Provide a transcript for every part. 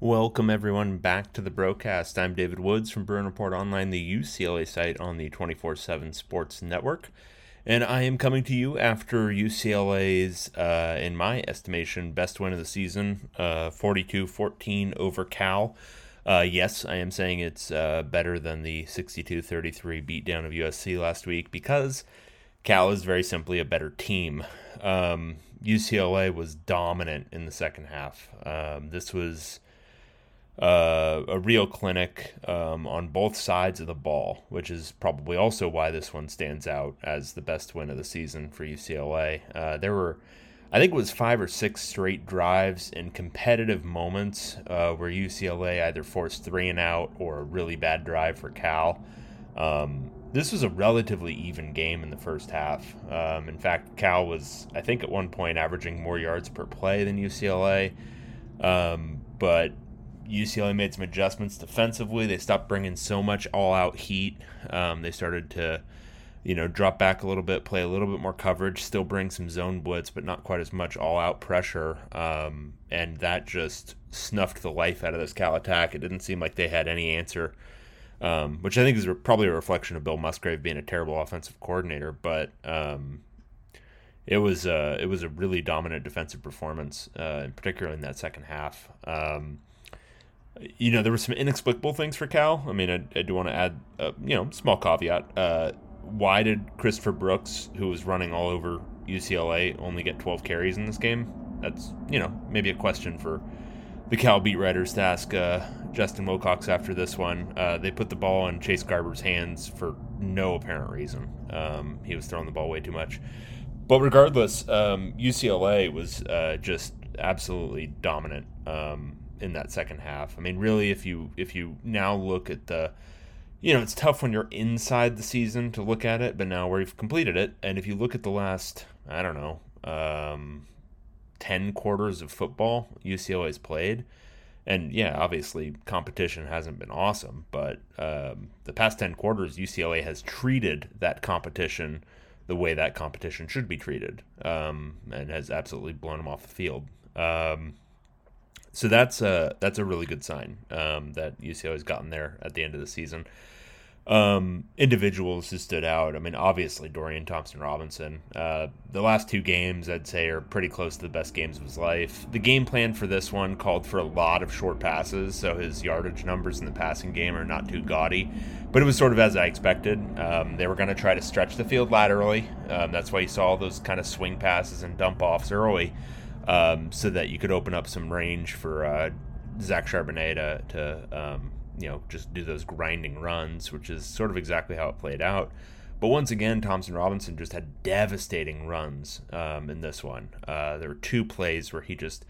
Welcome everyone back to the broadcast. I'm David Woods from Bruin Report Online, the UCLA site on the 24/7 Sports Network, and I am coming to you after UCLA's, uh, in my estimation, best win of the season, 42-14 uh, over Cal. Uh, yes, I am saying it's uh, better than the 62-33 beatdown of USC last week because Cal is very simply a better team. Um, UCLA was dominant in the second half. Um, this was uh, a real clinic um, on both sides of the ball, which is probably also why this one stands out as the best win of the season for UCLA. Uh, there were I think it was five or six straight drives in competitive moments uh, where UCLA either forced three and out or a really bad drive for Cal. Um, this was a relatively even game in the first half. Um, in fact, Cal was, I think, at one point averaging more yards per play than UCLA. Um, but UCLA made some adjustments defensively. They stopped bringing so much all out heat. Um, they started to you know, drop back a little bit, play a little bit more coverage, still bring some zone blitz, but not quite as much all out pressure. Um, and that just snuffed the life out of this Cal attack. It didn't seem like they had any answer, um, which I think is probably a reflection of Bill Musgrave being a terrible offensive coordinator. But um, it was it was a really dominant defensive performance, uh, particularly in that second half. Um, you know, there were some inexplicable things for Cal. I mean, I, I do want to add, a, you know, small caveat. Uh, why did Christopher Brooks, who was running all over UCLA, only get 12 carries in this game? That's, you know, maybe a question for the Cal beat writers to ask uh, Justin Wilcox after this one. Uh, they put the ball in Chase Garber's hands for no apparent reason. Um, he was throwing the ball way too much. But regardless, um, UCLA was uh, just absolutely dominant um, in that second half. I mean, really, if you if you now look at the you know, it's tough when you're inside the season to look at it, but now we've completed it. And if you look at the last, I don't know, um, 10 quarters of football UCLA's played, and yeah, obviously competition hasn't been awesome, but um, the past 10 quarters, UCLA has treated that competition the way that competition should be treated um, and has absolutely blown them off the field. Um, so that's a that's a really good sign um, that UCLA has gotten there at the end of the season. Um, individuals who stood out. I mean, obviously Dorian Thompson Robinson. Uh, the last two games, I'd say, are pretty close to the best games of his life. The game plan for this one called for a lot of short passes, so his yardage numbers in the passing game are not too gaudy. But it was sort of as I expected. Um, they were going to try to stretch the field laterally. Um, that's why you saw those kind of swing passes and dump offs early um, so that you could open up some range for uh, Zach Charbonnet to, to um, you know just do those grinding runs, which is sort of exactly how it played out. But once again, Thompson Robinson just had devastating runs um, in this one. Uh, there were two plays where he just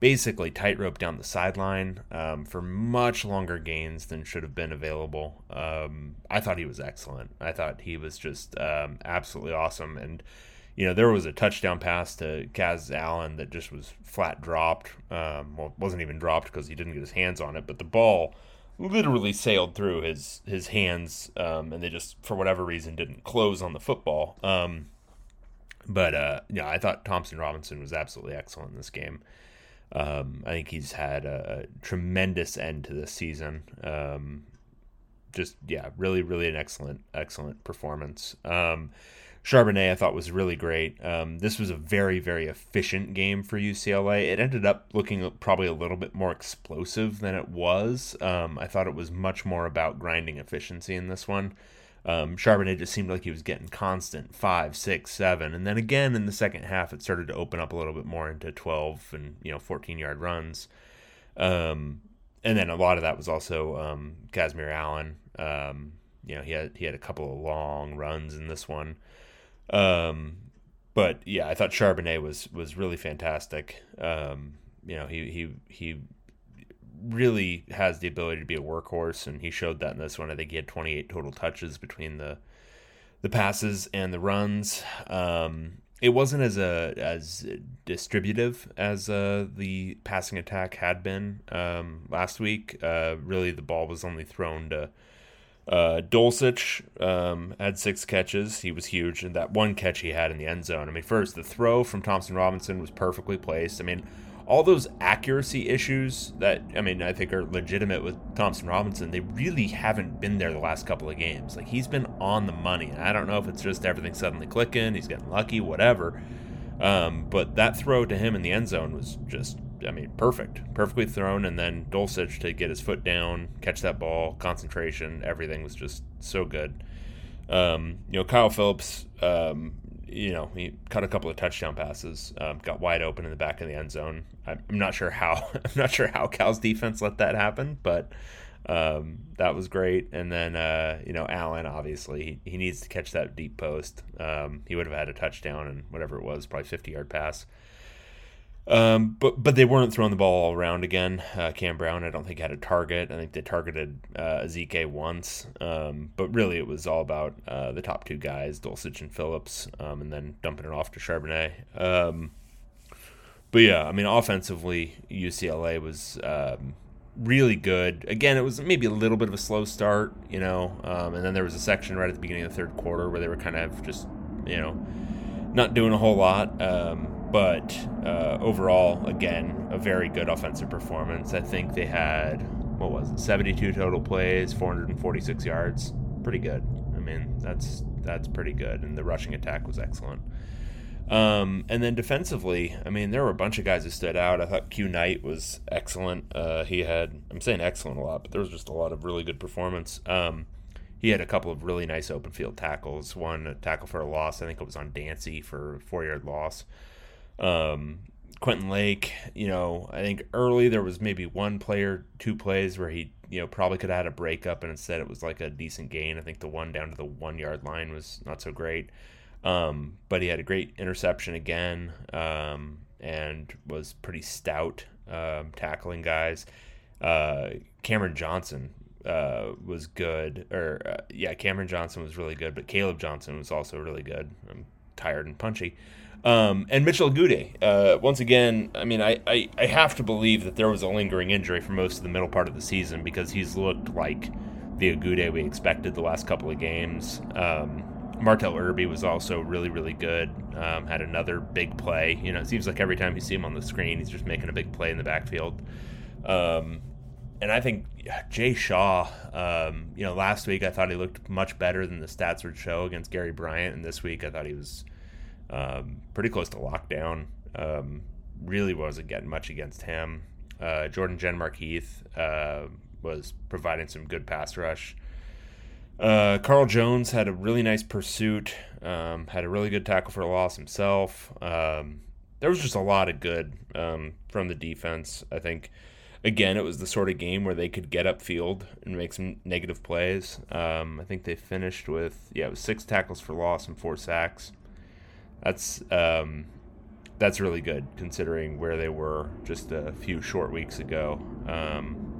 basically tightrope down the sideline um, for much longer gains than should have been available. Um, I thought he was excellent. I thought he was just um, absolutely awesome. And you know, there was a touchdown pass to Kaz Allen that just was flat dropped. Um, well, wasn't even dropped because he didn't get his hands on it, but the ball literally sailed through his his hands, um, and they just for whatever reason didn't close on the football. Um, but uh, yeah, I thought Thompson Robinson was absolutely excellent in this game. Um, I think he's had a, a, tremendous end to this season. Um, just yeah, really, really an excellent, excellent performance. Um, Charbonnet, I thought was really great. Um, this was a very, very efficient game for UCLA. It ended up looking probably a little bit more explosive than it was. Um, I thought it was much more about grinding efficiency in this one. Um, Charbonnet just seemed like he was getting constant five, six, seven, and then again in the second half, it started to open up a little bit more into twelve and you know fourteen yard runs. Um, and then a lot of that was also um, Kazmeir Allen. Um, you know, he had he had a couple of long runs in this one. Um, but yeah, I thought Charbonnet was was really fantastic. Um, you know, he he he really has the ability to be a workhorse, and he showed that in this one. I think he had 28 total touches between the the passes and the runs. Um, it wasn't as a as distributive as uh, the passing attack had been um, last week. Uh, really, the ball was only thrown to uh, Dulcich um, had six catches. He was huge, and that one catch he had in the end zone. I mean, first the throw from Thompson Robinson was perfectly placed. I mean, all those accuracy issues that I mean I think are legitimate with Thompson Robinson, they really haven't been there the last couple of games. Like he's been on the money. I don't know if it's just everything suddenly clicking, he's getting lucky, whatever. Um, but that throw to him in the end zone was just, I mean, perfect, perfectly thrown. And then Dulcich to get his foot down, catch that ball, concentration, everything was just so good. Um, you know, Kyle Philips, um, you know, he cut a couple of touchdown passes, um, got wide open in the back of the end zone. I'm, I'm not sure how, I'm not sure how Cal's defense let that happen, but um, that was great. And then, uh, you know, Allen, obviously, he, he, needs to catch that deep post. Um, he would have had a touchdown and whatever it was, probably 50 yard pass. Um, but but they weren't throwing the ball all around again. Uh, Cam Brown, I don't think had a target. I think they targeted uh, Ezeike once, um, but really it was all about uh, the top two guys, Dulcich and Philips, um, and then dumping it off to Charbonnet. Um, but yeah, I mean, offensively, UCLA was um, really good. Again, it was maybe a little bit of a slow start, you know, um, and then there was a section right at the beginning of the third quarter where they were kind of just, you know, not doing a whole lot. Um, but uh, overall, again, a very good offensive performance. I think they had what was it, 72 total plays, 446 yards. Pretty good. I mean, that's that's pretty good, and the rushing attack was excellent. Um, and then defensively, I mean, there were a bunch of guys who stood out. I thought Q Knight was excellent. Uh, he had, I'm saying excellent a lot, but there was just a lot of really good performance. Um, he had a couple of really nice open field tackles. One tackle for a loss. I think it was on Dancy for a four yard loss. Um, Quentin Lake, you know, I think early there was maybe one player, two plays where he, you know, probably could have had a breakup, and instead it was like a decent gain. I think the one down to the one yard line was not so great. Um, but he had a great interception again um, and was pretty stout um, tackling guys. Uh, Cameron Johnson uh, was good, or uh, yeah, Cameron Johnson was really good, but Caleb Johnson was also really good. I'm tired and punchy. Um, and Mitchell Agude, uh, once again, I mean, I, I, I, have to believe that there was a lingering injury for most of the middle part of the season because he's looked like the Agude we expected the last couple of games. Um, Martell Irby was also really, really good. Um, had another big play. You know, it seems like every time you see him on the screen, he's just making a big play in the backfield. Um, and I think Jay Shaw, um, you know, last week I thought he looked much better than the stats would show against Gary Bryant, and this week I thought he was um, pretty close to lockdown. Um, really wasn't getting much against him. Uh, Jordan Genmark Heath uh, was providing some good pass rush. Uh, Carl Jones had a really nice pursuit, um, had a really good tackle for loss himself. Um, there was just a lot of good um, from the defense. I think, again, it was the sort of game where they could get upfield and make some negative plays. Um, I think they finished with, yeah, it was six tackles for loss and four sacks. That's um, that's really good considering where they were just a few short weeks ago. Um,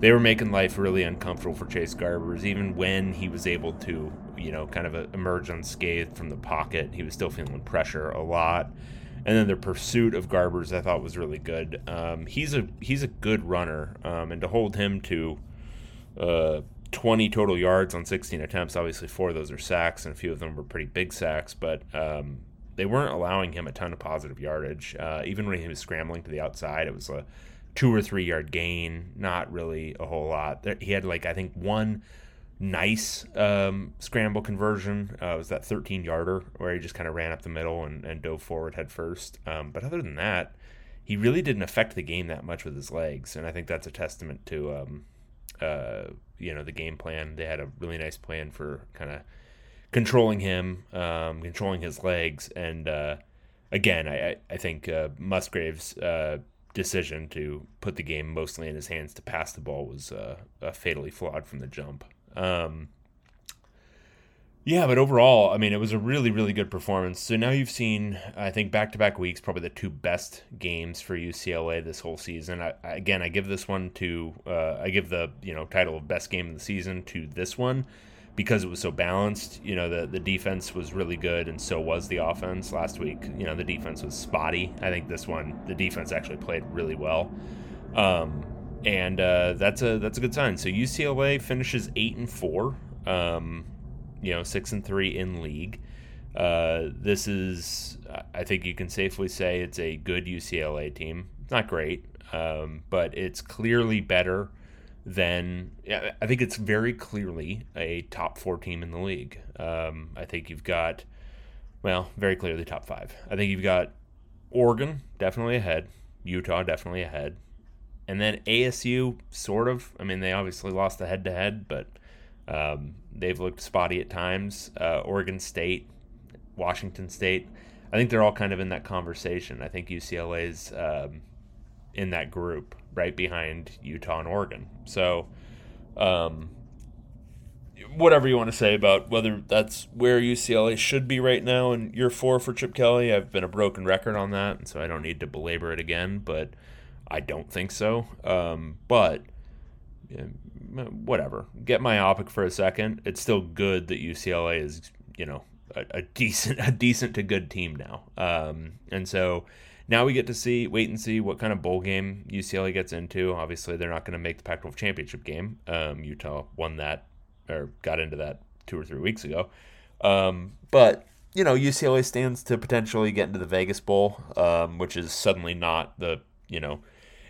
they were making life really uncomfortable for Chase Garbers. Even when he was able to, you know, kind of emerge unscathed from the pocket, he was still feeling pressure a lot. And then the pursuit of Garbers, I thought was really good. Um, he's a he's a good runner, um, and to hold him to uh, 20 total yards on 16 attempts, obviously four of those are sacks, and a few of them were pretty big sacks, but um, they weren't allowing him a ton of positive yardage. Uh, even when he was scrambling to the outside, it was a two or three yard gain, not really a whole lot. He had like I think one nice um, scramble conversion. Uh, was that 13 yarder where he just kind of ran up the middle and, and dove forward head first. Um, but other than that, he really didn't affect the game that much with his legs, and I think that's a testament to um, uh, you know the game plan. They had a really nice plan for kind of controlling him, um, controlling his legs, and uh, again, I I think uh, Musgrave's uh, decision to put the game mostly in his hands to pass the ball was uh, fatally flawed from the jump. Um, yeah, but overall, I mean, it was a really, really good performance. So now you've seen, I think, back to back weeks, probably the two best games for UCLA this whole season. I, again, I give this one to, uh, I give the you know title of best game of the season to this one because it was so balanced. You know, the the defense was really good, and so was the offense last week. You know, the defense was spotty. I think this one, the defense actually played really well, um, and uh, that's a that's a good sign. So UCLA finishes eight and four. Um, you know, six and three in league. Uh, this is, I think you can safely say it's a good UCLA team. not great, um, but it's clearly better than. I think it's very clearly a top four team in the league. Um, I think you've got, well, very clearly top five. I think you've got Oregon definitely ahead, Utah definitely ahead, and then ASU sort of. I mean, they obviously lost the head to head, but um, they've looked spotty at times. Uh, Oregon State, Washington State. I think they're all kind of in that conversation. I think UCLA's um, in that group right behind Utah and Oregon. So, um, whatever you want to say about whether that's where UCLA should be right now in year four for Chip Kelly, I've been a broken record on that, and so I don't need to belabor it again. But I don't think so. Um, but whatever. Get myopic for a second. It's still good that UCLA is, you know, a, a decent, a decent to good team now. Um, and so now we get to see, wait and see what kind of bowl game UCLA gets into. Obviously, they're not going to make the Pac-12 championship game. Um, Utah won that or got into that two or three weeks ago. Um, but you know, UCLA stands to potentially get into the Vegas Bowl, um, which is suddenly not the you know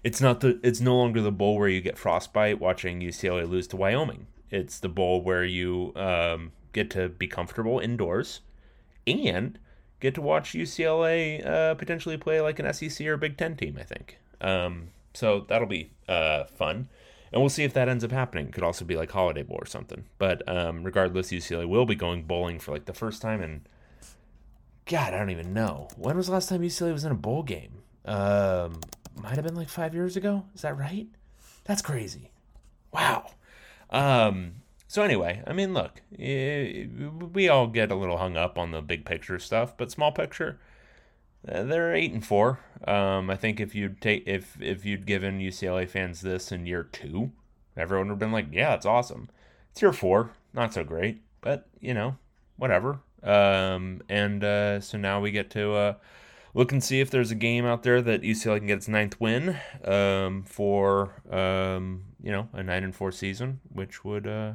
it's not the it's no longer the bowl where you get frostbite watching UCLA lose to Wyoming. It's the bowl where you um, get to be comfortable indoors and get to watch UCLA uh, potentially play like an SEC or Big Ten team. I think um, so. That'll be uh, fun, and we'll see if that ends up happening. Could also be like Holiday Bowl or something. But um, regardless, UCLA will be going bowling for like the first time in God, I don't even know when was the last time UCLA was in a bowl game. Um, might have been like five years ago. Is that right? That's crazy. Wow. Um, so anyway, I mean, look, we all get a little hung up on the big picture stuff, but small picture, uh, they're eight and four. Um, I think if you'd take if if you'd given UCLA fans this in year two, everyone would have been like, "Yeah, it's awesome." It's year four, not so great, but you know, whatever. Um, and uh, so now we get to uh, look and see if there's a game out there that UCLA can get its ninth win um, for um, you know a nine and four season, which would uh,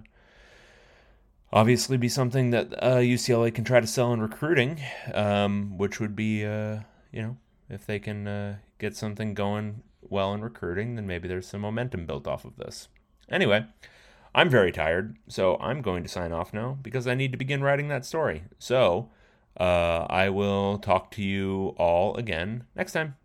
obviously be something that uh, UCLA can try to sell in recruiting, um, which would be uh, you know if they can uh, get something going well in recruiting, then maybe there's some momentum built off of this. Anyway. I'm very tired, so I'm going to sign off now because I need to begin writing that story. So, uh, I will talk to you all again next time.